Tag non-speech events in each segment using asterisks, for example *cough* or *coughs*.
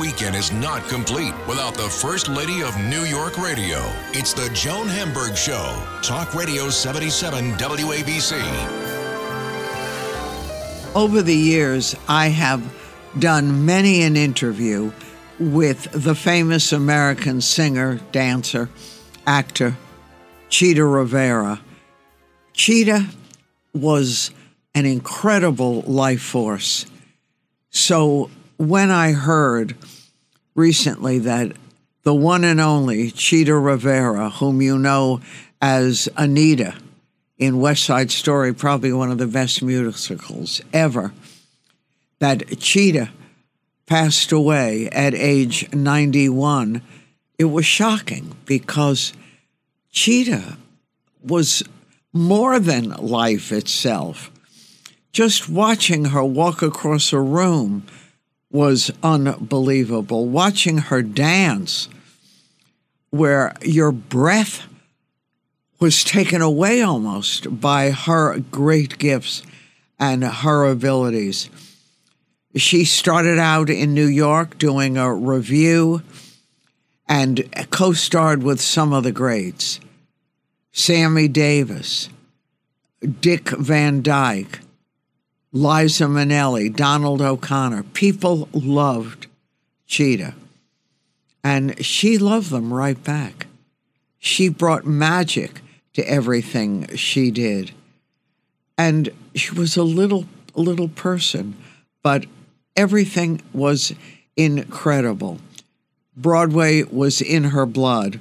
weekend is not complete without the First Lady of New York Radio. It's the Joan Hamburg Show. Talk Radio 77 WABC. Over the years, I have done many an interview with the famous American singer, dancer, actor, Chita Rivera. Chita was an incredible life force. So when I heard recently that the one and only Chita Rivera, whom you know as Anita in West Side Story, probably one of the best musicals ever, that Chita passed away at age 91, it was shocking because Chita was more than life itself. Just watching her walk across a room was unbelievable. Watching her dance, where your breath was taken away almost by her great gifts and her abilities. She started out in New York doing a revue and co starred with some of the greats Sammy Davis, Dick Van Dyke, Liza Minnelli, Donald O'Connor. People loved Chita. And she loved them right back. She brought magic to everything she did. And she was a little little person, but everything was incredible. Broadway was in her blood.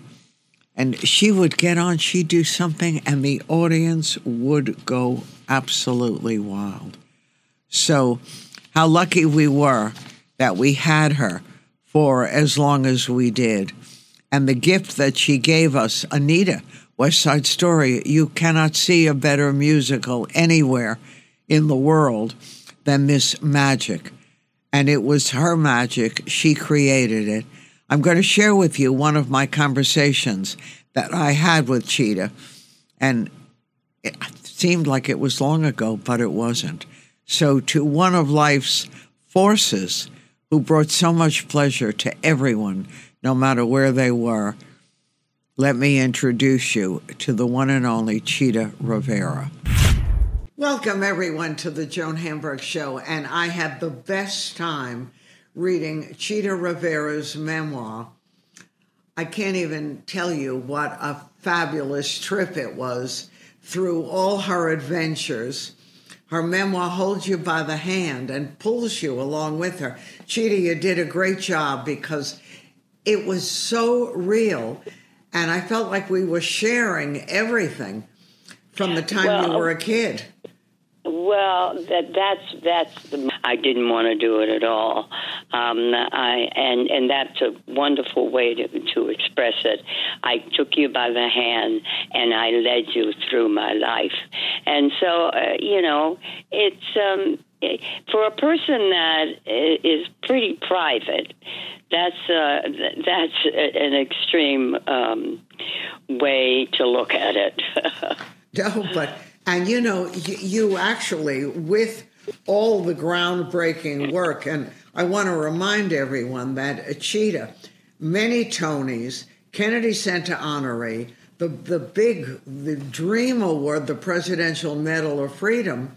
And she would get on, she'd do something, and the audience would go absolutely wild. So, how lucky we were that we had her for as long as we did. And the gift that she gave us, Anita, West Side Story, you cannot see a better musical anywhere in the world than this magic. And it was her magic, she created it. I'm going to share with you one of my conversations that I had with Chita. And it seemed like it was long ago, but it wasn't. So, to one of life's forces who brought so much pleasure to everyone, no matter where they were, let me introduce you to the one and only Chita Rivera. Welcome, everyone, to the Joan Hamburg Show. And I had the best time reading Chita Rivera's memoir. I can't even tell you what a fabulous trip it was through all her adventures. Her memoir holds you by the hand and pulls you along with her. Chita, you did a great job because it was so real. And I felt like we were sharing everything from the time well, you were a kid. Well, that that's that's the, I didn't want to do it at all. Um, I and and that's a wonderful way to to express it. I took you by the hand and I led you through my life, and so uh, you know it's um, for a person that is pretty private. That's uh, that's an extreme um, way to look at it. *laughs* no, but and you know, you actually, with all the groundbreaking work, and I want to remind everyone that Chita, many Tonys, Kennedy Center honoree, the, the big, the Dream Award, the Presidential Medal of Freedom,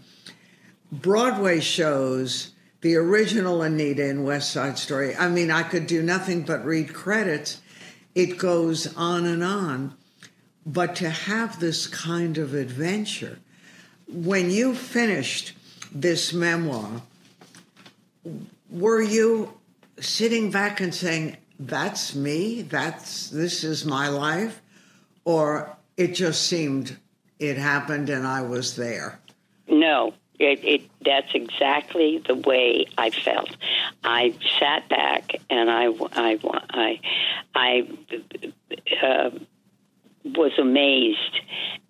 Broadway shows, the original Anita in West Side Story. I mean, I could do nothing but read credits. It goes on and on. But to have this kind of adventure, when you finished this memoir, were you sitting back and saying, that's me, that's this is my life? Or it just seemed it happened and I was there? No, it, it, that's exactly the way I felt. I sat back and I, I, I, I uh, was amazed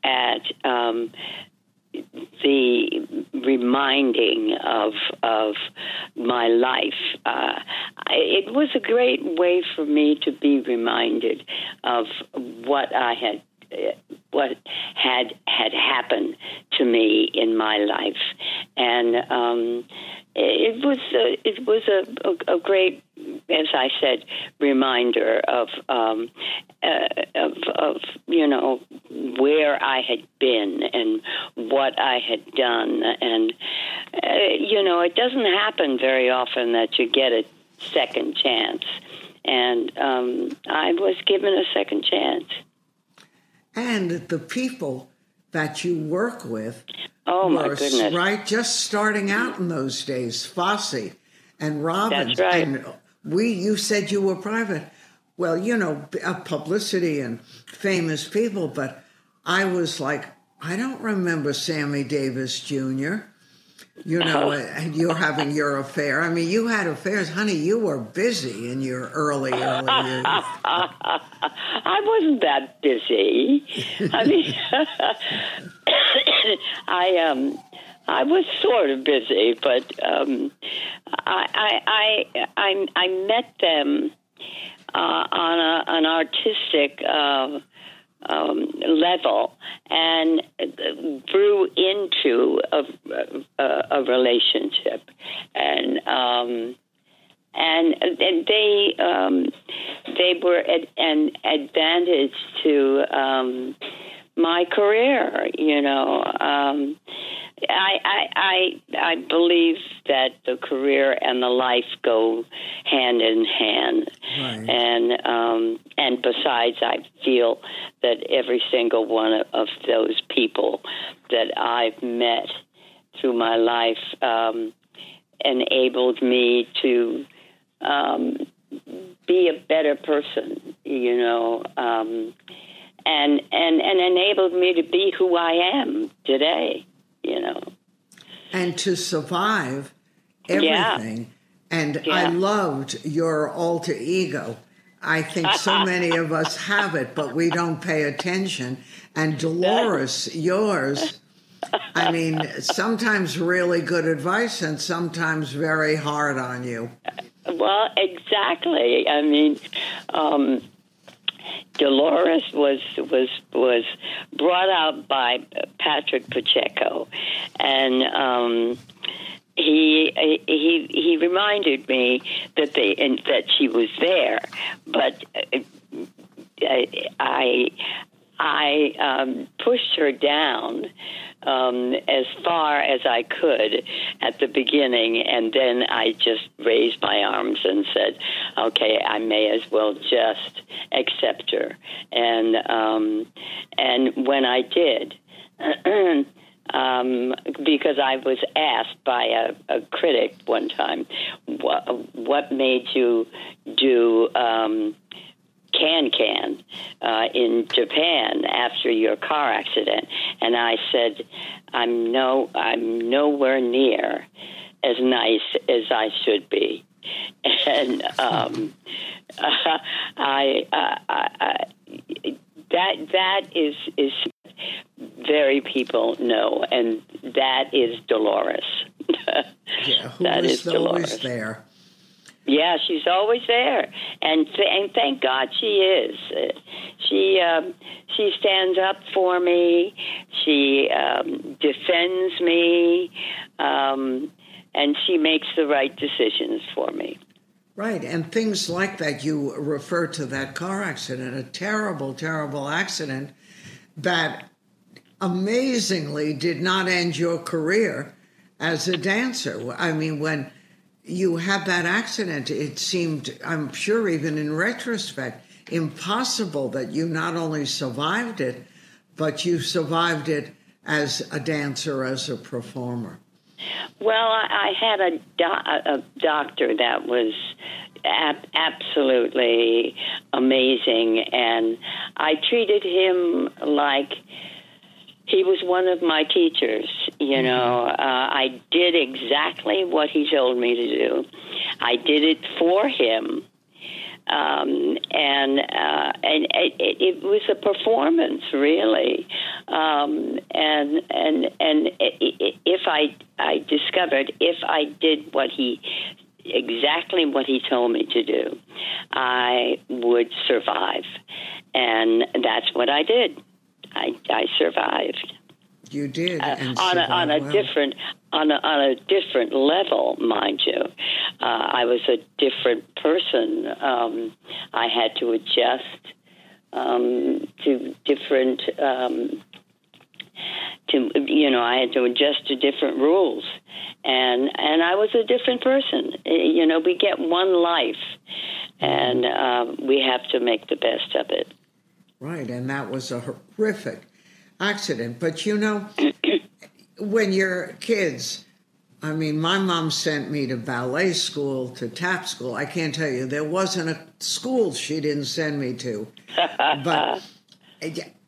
at um, the reminding of of my life. Uh, it was a great way for me to be reminded of what I had what had had happened to me in my life, and um, it was a, it was a, a, a great as I said, reminder of um, uh, of, of you know where I had been and what I had done, and uh, you know it doesn't happen very often that you get a second chance, and um, I was given a second chance. And the people that you work with Oh my were, goodness! right, just starting out in those days, Fosse and Robbins. That's right. And we, you said you were private. Well, you know, uh, publicity and famous people, but I was like, I don't remember Sammy Davis Jr. You know, and you're having your affair. I mean, you had affairs, honey. You were busy in your early, early years. *laughs* I wasn't that busy. I mean, *coughs* I um, I was sort of busy, but um, I, I I I I met them uh, on a, an artistic. Uh, um, level and grew into a, a, a relationship, and um, and they um, they were at an advantage to um, my career. You know, um, I, I I I believe that the career and the life go hand in hand, Right. and um, and besides, I feel that every single one of those people that I've met through my life um, enabled me to um, be a better person, you know, um, and and and enabled me to be who I am today, you know. and to survive Yeah. everything. And I loved your alter ego. I think so *laughs* many of us have it, but we don't pay attention. And Dolores, yours, I mean, sometimes really good advice and sometimes very hard on you. Well, exactly. I mean, um, Dolores was was was brought out by Patrick Pacheco, and um, he he he reminded me that they and that she was there, but uh, I I um, pushed her down um, as far as I could at the beginning, and then I just raised my arms and said, "Okay, I may as well just accept her." And um, and when I did. *clears throat* Um, because I was asked by a, a critic one time, what, what made you do um, can can uh, in Japan after your car accident, and I said, "I'm no, I'm nowhere near as nice as I should be," *laughs* and um, *laughs* I, I, I, I, that that is is very people know, and that is Dolores. *laughs* Yeah, who That was is Dolores. always there. Yeah, she's always there, and th- and thank God she is. She um, she stands up for me. She um, defends me, um, and she makes the right decisions for me. Right, and things like that. You refer to that car accident, a terrible, terrible accident that amazingly did not end your career as a dancer. I mean, when you had that accident, it seemed, I'm sure, even in retrospect, impossible that you not only survived it, but you survived it as a dancer, as a performer. Well, I, had a, do- a doctor that was ab- absolutely amazing, and I treated him like he was one of my teachers. You know, uh, I did exactly what he told me to do. I did it for him. Um, and uh, and it, it, was a performance, really. Um, and and and if I I discovered if I did what he exactly what he told me to do, I would survive, and that's what I did. I I survived. You did uh, on a, on a well. different on a, on a different level, mind you. Uh, I was a different person. Um, I had to adjust um, to different. Um, to you know, I had to adjust to different rules, and and I was a different person. You know, we get one life, and uh, we have to make the best of it. Right, and that was a horrific accident. But you know, *clears throat* when you're kids, I mean, my mom sent me to ballet school, to tap school. I can't tell you, there wasn't a school she didn't send me to. *laughs* But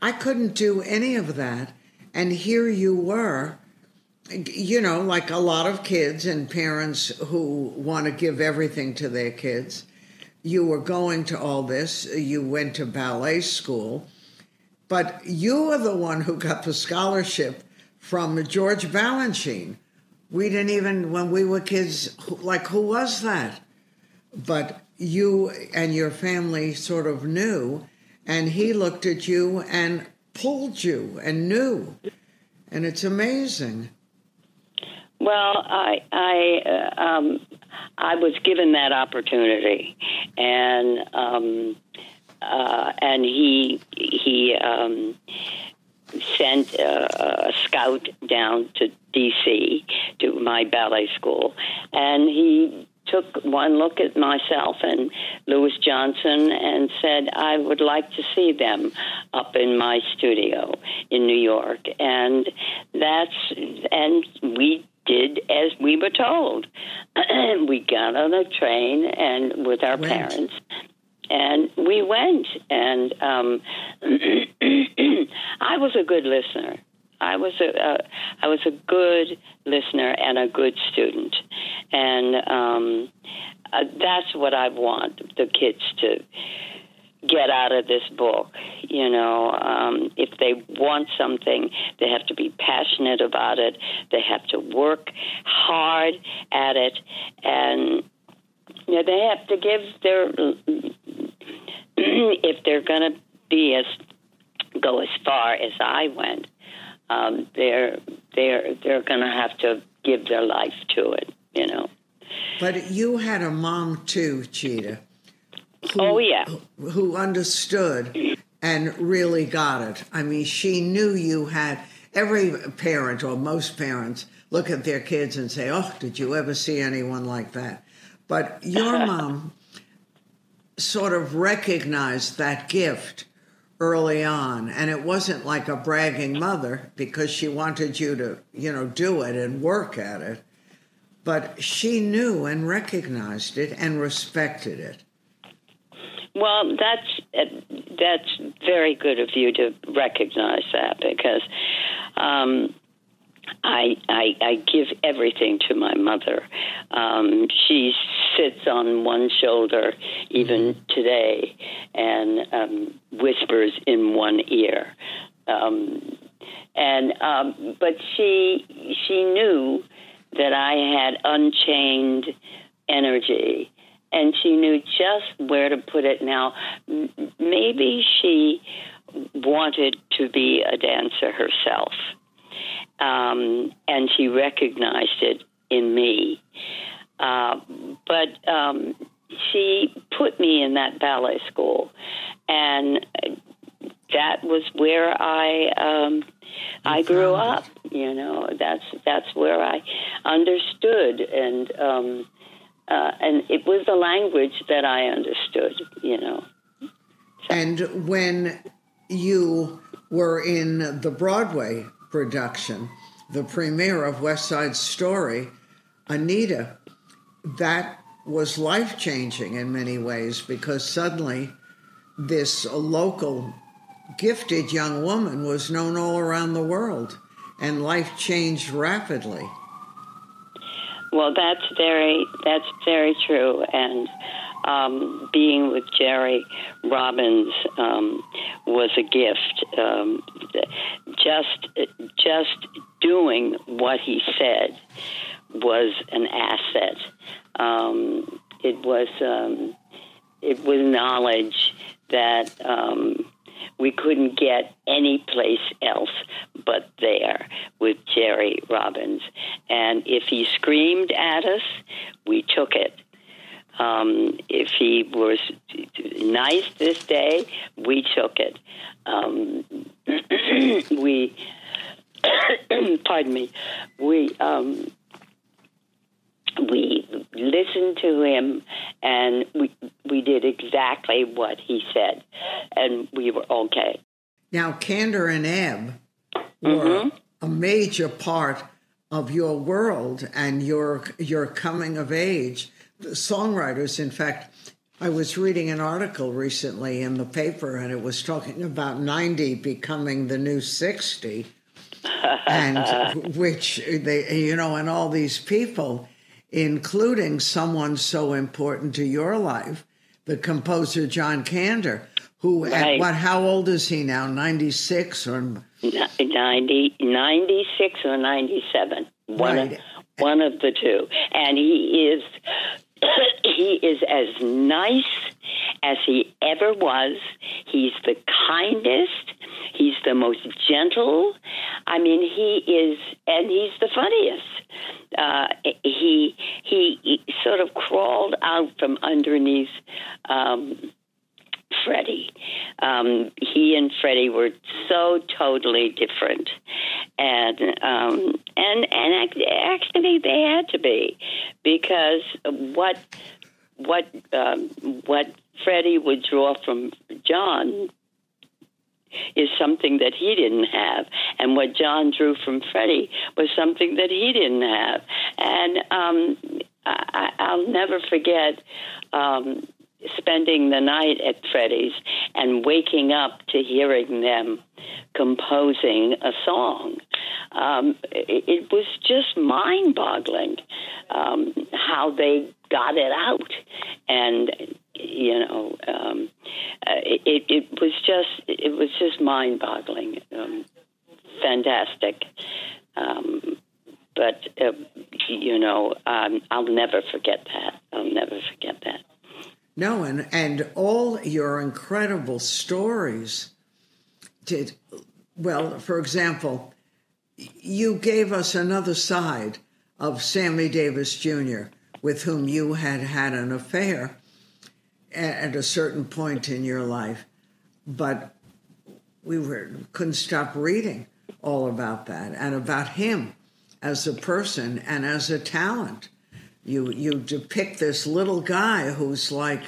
I couldn't do any of that. And here you were, you know, like a lot of kids and parents who want to give everything to their kids. You were going to all this, you went to ballet school, but you were the one who got the scholarship from George Balanchine. We didn't even, when we were kids, like, who was that? But you and your family sort of knew, and he looked at you and pulled you and knew. And it's amazing. Well, I I uh, um, I was given that opportunity, and um, uh, and he he um, sent a, a scout down to D.C. to my ballet school, and he took one look at myself and Louis Johnson and said, I would like to see them up in my studio in New York. And that's, and we did as we were told. *clears throat* we got on a train and with our Went. parents. And we went, and um, *clears throat* I was a good listener. I was a uh, I was a good listener and a good student, and um, uh, that's what I want the kids to get out of this book. You know, um, if they want something, they have to be passionate about it. They have to work hard at it, and you know, they have to give their *clears throat* if they're going to be as go as far as I went. Um, they're they're they're going to have to give their life to it. You know. But you had a mom too, Chita. Who, Oh, yeah. Who understood and really got it. I mean, she knew you had every parent or most parents look at their kids and say, "Oh, did you ever see anyone like that?" But your *laughs* mom sort of recognized that gift early on. And it wasn't like a bragging mother because she wanted you to you know do it and work at it. But she knew and recognized it and respected it. Well, that's that's very good of you to recognize that because um, I, I I give everything to my mother. Um, she sits on one shoulder even today and um, whispers in one ear. Um, and um, but she she knew that I had unchained energy and she knew just where to put it. Now, m- maybe she wanted to be a dancer herself, um, and she recognized it in me. Uh, but um, she put me in that ballet school, and that was where I um, I grew up. You know, that's that's where I understood and. Um, uh, and it was the language that I understood, you know. and when you were in the broadway production. The premiere of west side story anita that was life changing in many ways because suddenly this local gifted young woman was known all around the world and life changed rapidly. Well, that's very that's very true, and um, being with Jerry Robbins um, was a gift. Um, just just doing what he said was an asset. Um, it was um, it was knowledge that um, we couldn't get any place else but there with Jerry Robbins. And if he screamed at us, we took it. Um, if he was nice this day, we took it. Um, *coughs* we, *coughs* pardon me, we um, we listened to him and we we did exactly what he said, and we were okay. Now, Kander and Ebb were mm-hmm. a major part of your world and your your coming of age. The songwriters, in fact, I was reading an article recently in the paper, and it was talking about ninety becoming the new sixty, *laughs* and which they, you know, and all these people, including someone so important to your life, the composer John Kander, who right. at what? How old is he now? Ninety six or 90, 96 or ninety seven? One right. of one of the two, and he is *coughs* he is as nice as he ever was. He's the kindest. He's the most gentle. I mean, he is, and he's the funniest. Uh, he, he, he sort of crawled out from underneath um, Freddie. Um, he and Freddie were so totally different, and um, and and actually they had to be because what what um, what Freddie would draw from John is something that he didn't have, and what John drew from Freddie was something that he didn't have, and um, I, I'll never forget. Um, spending the night at Freddie's and waking up to hearing them composing a song. Um, it, was just mind boggling um, how they got it out. And, you know, um, it, it was just it was just mind boggling, um, fantastic. Um, but uh, you know, um, I'll never forget that. I'll never forget that. No, and, and all your incredible stories did, well, for example, you gave us another side of Sammy Davis Jr., with whom you had had an affair at a certain point in your life. But we were, couldn't stop reading all about that and about him as a person and as a talent you you depict this little guy who's like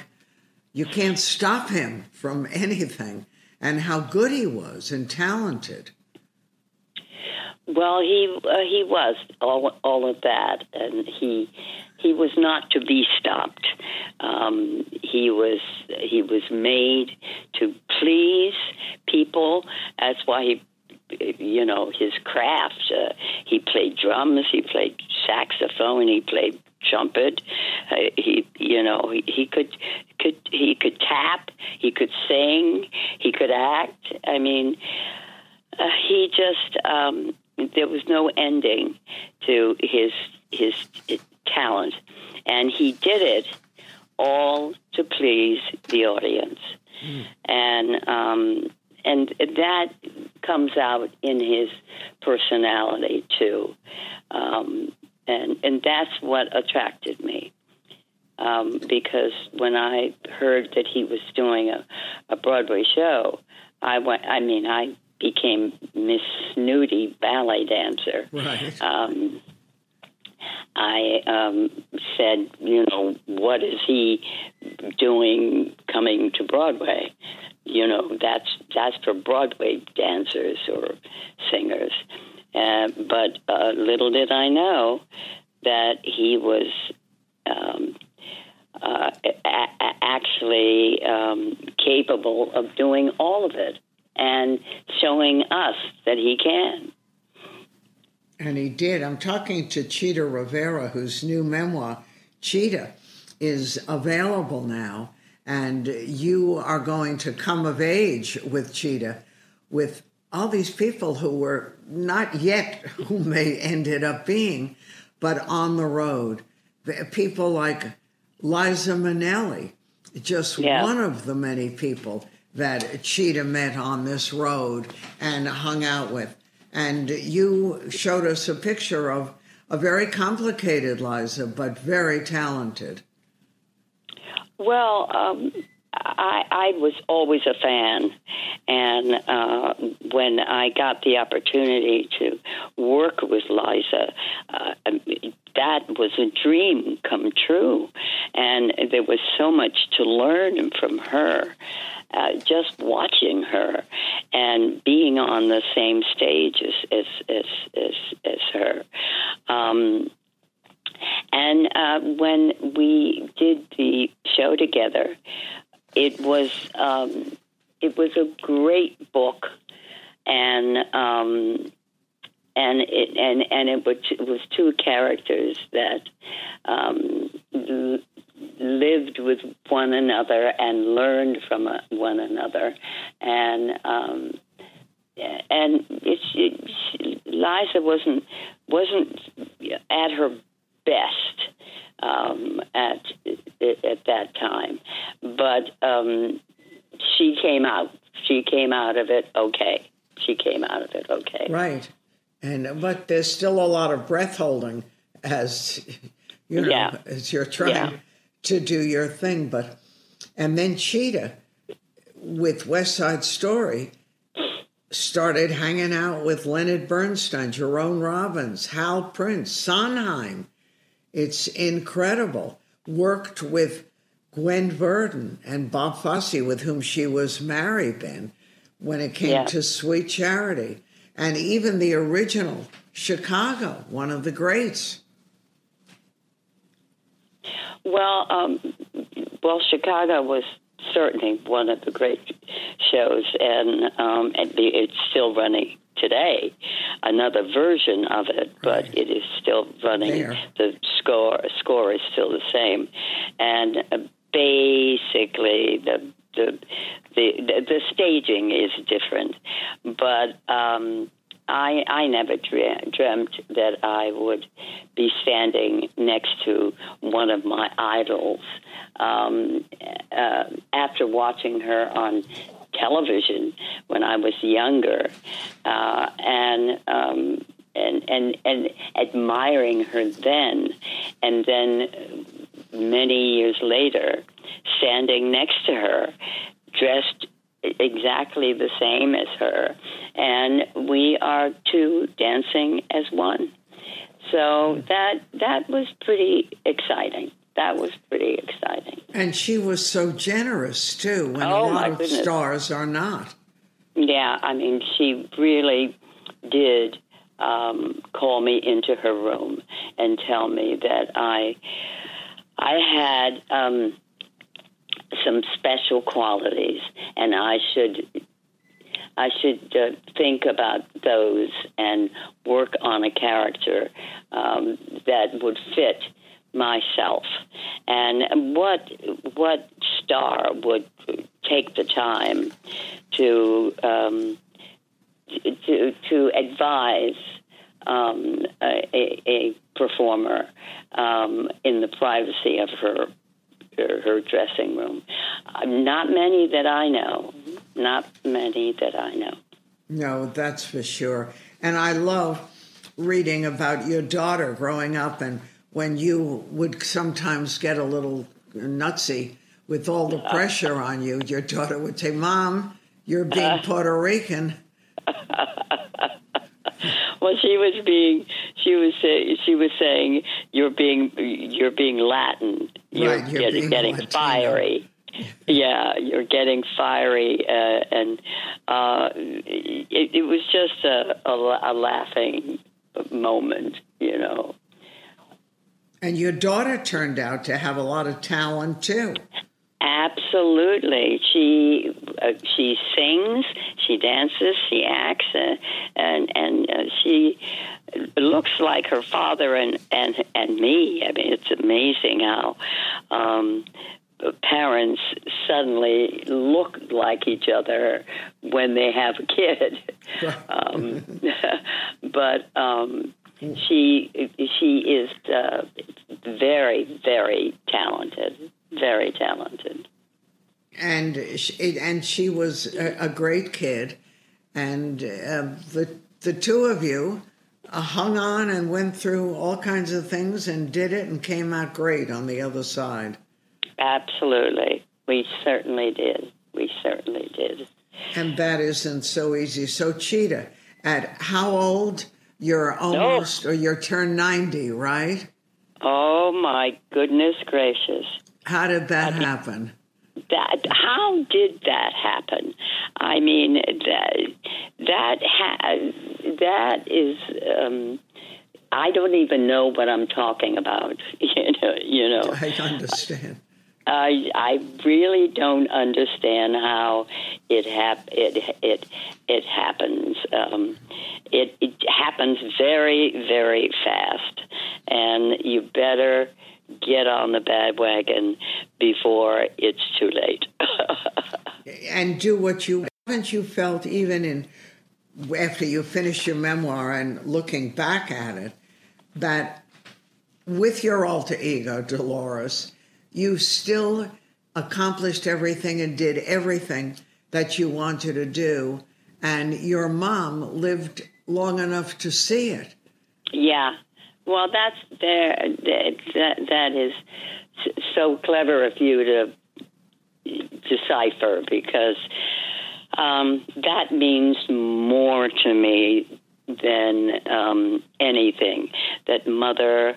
you can't stop him from anything and how good he was and talented well he uh, he was all all of that and he he was not to be stopped um, he was he was made to please people that's why he you know his craft. Uh, he played drums, he played saxophone, he played trumpet. Uh, he, you know, he, he could could he could tap, he could sing, he could act. I mean, uh, he just um, there was no ending to his his talent, and he did it all to please the audience. Mm. And um, and that comes out in his personality too. Um, and and that's what attracted me. Um, because when I heard that he was doing a, a Broadway show, I went. I mean, I became Miss Snooty ballet dancer. Right. Um, I um, said, you know, what is he doing coming to Broadway? You know, that's that's for Broadway dancers or singers. Uh, but uh, little did I know that he was um, uh, a- actually um, capable of doing all of it and showing us that he can. And he did. I'm talking to Chita Rivera, whose new memoir, Chita, is available now. And you are going to come of age with Chita with all these people who were not yet whom they ended up being, but on the road. People like Liza Minnelli, just yeah. one of the many people that Chita met on this road and hung out with. And you showed us a picture of a very complicated Liza, but very talented. Well, um, I, I was always a fan, and uh, when I got the opportunity to work with Liza, uh, that was a dream come true, and there was so much to learn from her. Uh, just watching her and being on the same stage as as as as, as her. Um, and uh, when we did the show together, it was um, it was a great book, and um, and it and and it was, two characters that um, lived with one another and learned from uh, one another, and um, and Liza wasn't wasn't at her best um, at at that time, but um, she came out. She came out of it okay. She came out of it okay. Right, and but there's still a lot of breath holding as *laughs* you know yeah. as you're trying yeah. to do your thing. But and then Chita with West Side Story started hanging out with Leonard Bernstein, Jerome Robbins, Hal Prince, Sondheim. It's incredible. Worked with Gwen Verdon and Bob Fosse, with whom she was married then, when it came yeah. to Sweet Charity. And even the original Chicago, one of the greats. Well, um, well, Chicago was certainly one of the great shows, and um, it's still running today. Another version of it, but right. it is still running. There. The score score is still the same, and uh, basically the the the the staging is different, but. Um, I, I never dreamt that I would be standing next to one of my idols um, uh, after watching her on television when I was younger, uh, and um, and and and admiring her then, and then many years later, standing next to her, dressed exactly the same as her, and we are two dancing as one. So that that was pretty exciting that was pretty exciting. And she was so generous too, when oh, a lot of goodness. stars are not. Yeah, I mean, she really did um, call me into her room and tell me that I, I had um, some special qualities, and I should I should uh, think about those and work on a character um, that would fit myself. And what what star would take the time to um, to to advise um, a, a, performer um, in the privacy of her her, her dressing room? Uh, not many that I know. Not many that I know. No, that's for sure. And I love reading about your daughter growing up and when you would sometimes get a little nutsy with all the pressure on you, your daughter would say, Mom, you're being Puerto Rican. *laughs* well, she was being she was say, she was saying you're being you're being Latin. You're, right, you're getting, getting fiery. yeah, you're getting fiery, uh, and uh, it, it, was just a, a, a laughing moment, you know. And your daughter turned out to have a lot of talent too. Absolutely, she uh, she sings, she dances, she acts, uh, and and uh, she looks like her father and and and me. I mean, it's amazing how. Um, parents suddenly look like each other when they have a kid. *laughs* um, *laughs* but um, she she is uh, very very talented, very talented. And she, and she was a, a great kid, and uh, the the two of you uh, hung on and went through all kinds of things and did it and came out great on the other side. Absolutely. We certainly did. We certainly did. And that isn't so easy. So, Chita, at how old? You're almost, no. or you're turned 90, right? Oh, my goodness gracious. How did that happen? That how did that happen? I mean that that ha- that is um, I don't even know what I'm talking about. *laughs* You know, you know. I understand. I I really don't understand how it hap- it it it happens. Um, it it happens very very fast, and you better get on the bandwagon before it's too late. *laughs* and do what you haven't you felt even in after you finish your memoir and looking back at it that with your alter ego Dolores you still accomplished everything and did everything that you wanted to do and your mom lived long enough to see it yeah well that's there that that is so clever of you to decipher because um, that means more to me than um, anything. That mother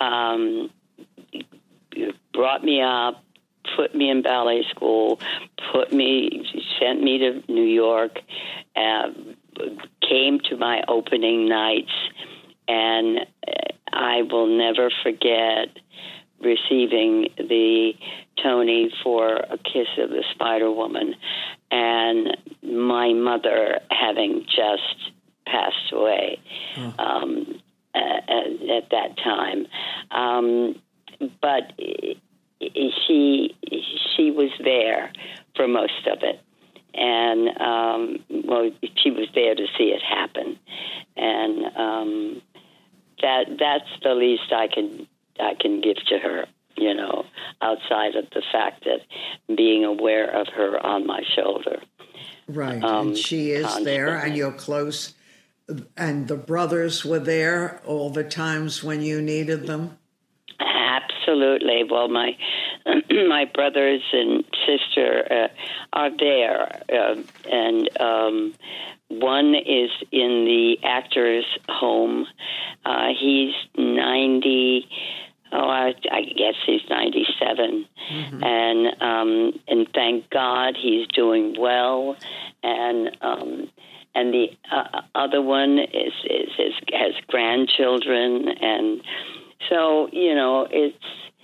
um, brought me up, put me in ballet school, put me, sent me to New York, uh, came to my opening nights, and I will never forget receiving the Tony for A Kiss of the Spider Woman, and my mother having just passed away oh. um, at, at, that time. Um, but she she was there for most of it, and um, well, she was there to see it happen, and um, that that's the least I can I can give to her, you know, outside of the fact that being aware of her on my shoulder. Right. Um, and she is constantly. there, and you're close. And the brothers were there all the times when you needed them? Absolutely. Well, my *clears throat* my brothers and sister uh, are there, uh, and um, one is in the actor's home. Uh, he's ninety oh, I, I guess he's 97. Mm-hmm. And, um, and thank God he's doing well. And, um, and the uh, other one is, is, is, has grandchildren. And so, you know, it's,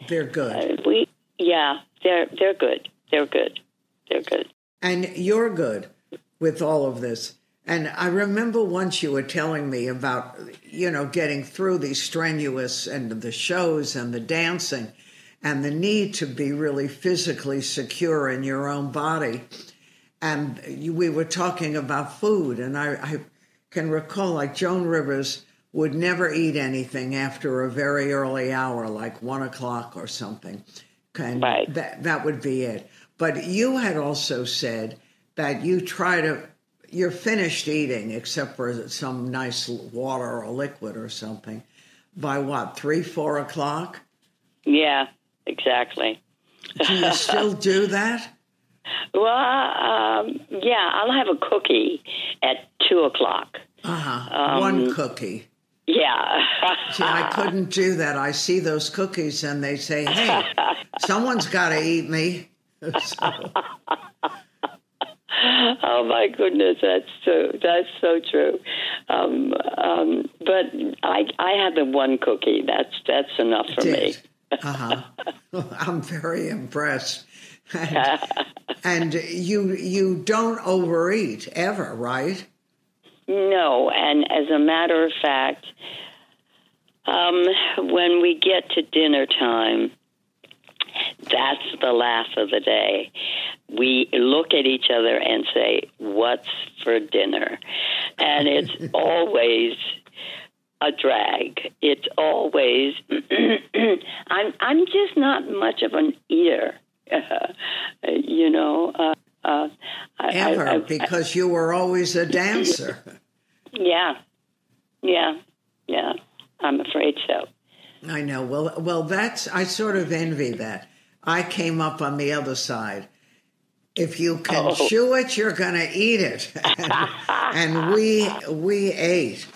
they're good. Uh, we, yeah, they're, they're good. They're good. They're good. And you're good with all of this. And I remember once you were telling me about, you know, getting through these strenuous and the shows and the dancing and the need to be really physically secure in your own body. And we were talking about food, and I, I can recall like Joan Rivers would never eat anything after a very early hour, like one o'clock or something. And right. that, that would be it. But you had also said that you try to you're finished eating, except for some nice water or liquid or something, by what, three, four o'clock? Yeah, exactly. do you *laughs* still do that? Well, um, yeah, I'll have a cookie at two o'clock. Uh huh. Um, One cookie. Yeah. see, I couldn't do that. I see those cookies and they say, hey, *laughs* someone's got to eat me. *laughs* So oh my goodness, that's so that's so true. Um, um, but I I had the one cookie. That's that's enough for me. uh huh. *laughs* I'm very impressed. And, *laughs* and you you don't overeat ever, right? No, and as a matter of fact, um, when we get to dinner time, that's the laugh of the day we look at each other and say, What's for dinner? And it's *laughs* always a drag. It's always *clears throat* I'm I'm just not much of an eater, *laughs* you know. Uh, uh, Ever I, I, because I, you were always a dancer. *laughs* yeah, yeah, yeah. I'm afraid so. I know. Well, well, that's I sort of envy that. I came up on the other side. If you *laughs* can Oh. chew it, you're going to eat it, and, *laughs* and we we ate.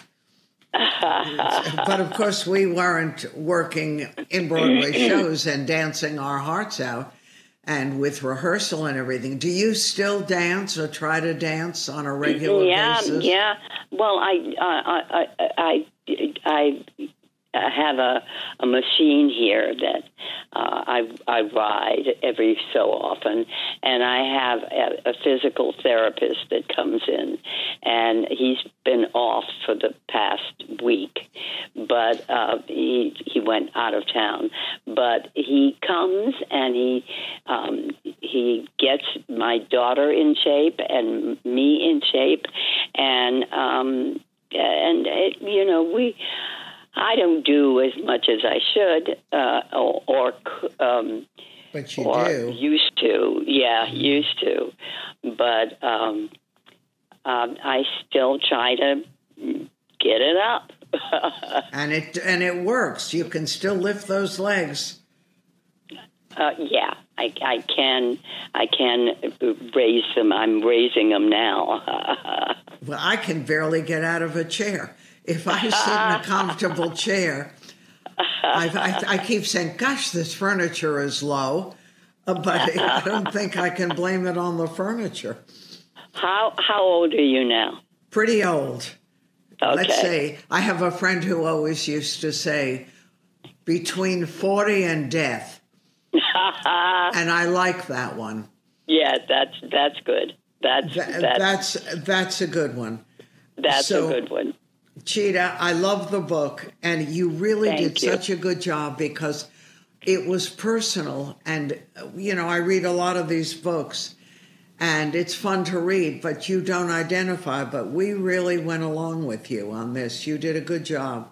but of course, we weren't working in Broadway *clears throat* shows and dancing our hearts out, and with rehearsal and everything. Do you still dance or try to dance on a regular yeah, basis? yeah. Well, I, I, I, I, I, I have a, a machine here that uh, I, I ride every so often, and I have a, a physical therapist that comes in, and he's been off for the past week, but uh, he he went out of town. But he comes and he um, he gets my daughter in shape and me in shape, and um, and it, you know we. I don't do as much as I should, uh, or, or um, But you or do. used to. Yeah, used to. But um, um, I still try to get it up. *laughs* and it and it works. You can still lift those legs. Uh, yeah, I, I can. I can raise them. I'm raising them now. *laughs* Well, I can barely get out of a chair. If I sit in a comfortable chair, I, I, I keep saying, "Gosh, this furniture is low," but I don't think I can blame it on the furniture. how how old are you now? Pretty old. Okay. Let's say I have a friend who always used to say, "Between forty and death," *laughs* and I like that one. yeah, that's that's good. That's Th- that's that's that's a good one. that's so- a good one. Chita, I love the book, and you really Thank did you. such a good job because it was personal. And, you know, I read a lot of these books, and it's fun to read, but you don't identify. But we really went along with you on this. You did a good job.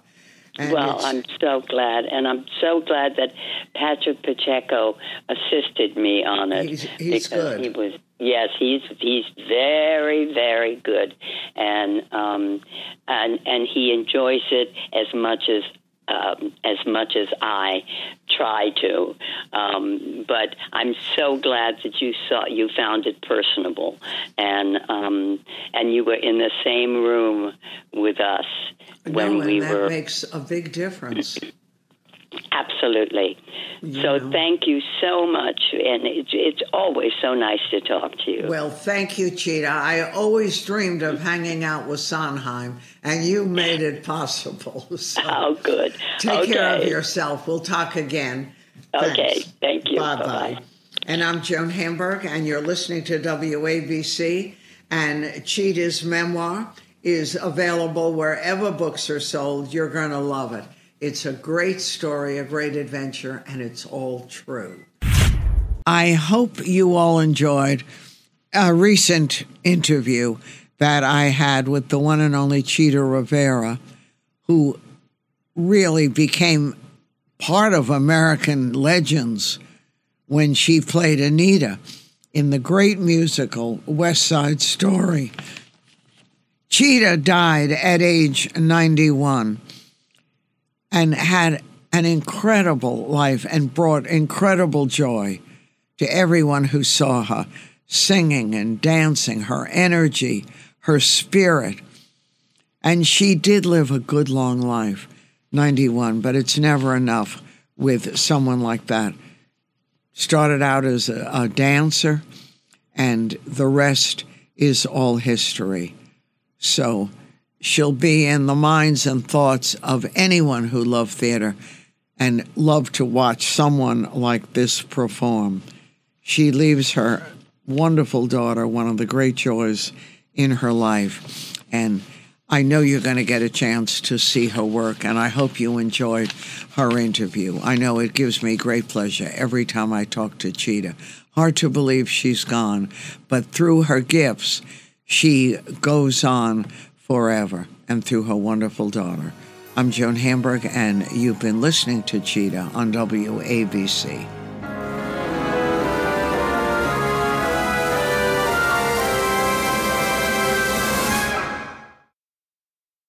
And Well, I'm so glad, and I'm so glad that Patrick Pacheco assisted me on it. He's- he's because good. He was yes, he's he's very very good, and um, and and he enjoys it as much as. Um, as much as I try to, um, but I'm so glad that you saw you found it personable, and um, and you were in the same room with us when no, we that were makes a big difference. *clears throat* Absolutely. So thank you so much, and it's it's always so nice to talk to you. Well, thank you, Chita. I always dreamed of hanging out with Sondheim, and you made it possible. *laughs* So oh, good. take okay. care of yourself. We'll talk again. Okay. Thank you. Bye Bye-bye. bye. And I'm Joan Hamburg, and you're listening to WABC. And Chita's memoir is available wherever books are sold. You're going to love it. It's a great story, a great adventure, and it's all true. I hope you all enjoyed a recent interview that I had with the one and only Chita Rivera, who really became part of American legends when she played Anita in the great musical West Side Story. Chita died at age 91 and had an incredible life and brought incredible joy to everyone who saw her singing and dancing, her energy, her spirit. And she did live a good long life, 91, but it's never enough with someone like that. Started out as a, a dancer, and the rest is all history. So she'll be in the minds and thoughts of anyone who loved theater and loved to watch someone like this perform. She leaves her wonderful daughter one of the great joys in her life. And I know you're going to get a chance to see her work, and I hope you enjoyed her interview. I know it gives me great pleasure every time I talk to Chita. Hard to believe she's gone, but through her gifts, she goes on forever, and through her wonderful daughter. I'm Joan Hamburg, and you've been listening to Chita on WABC.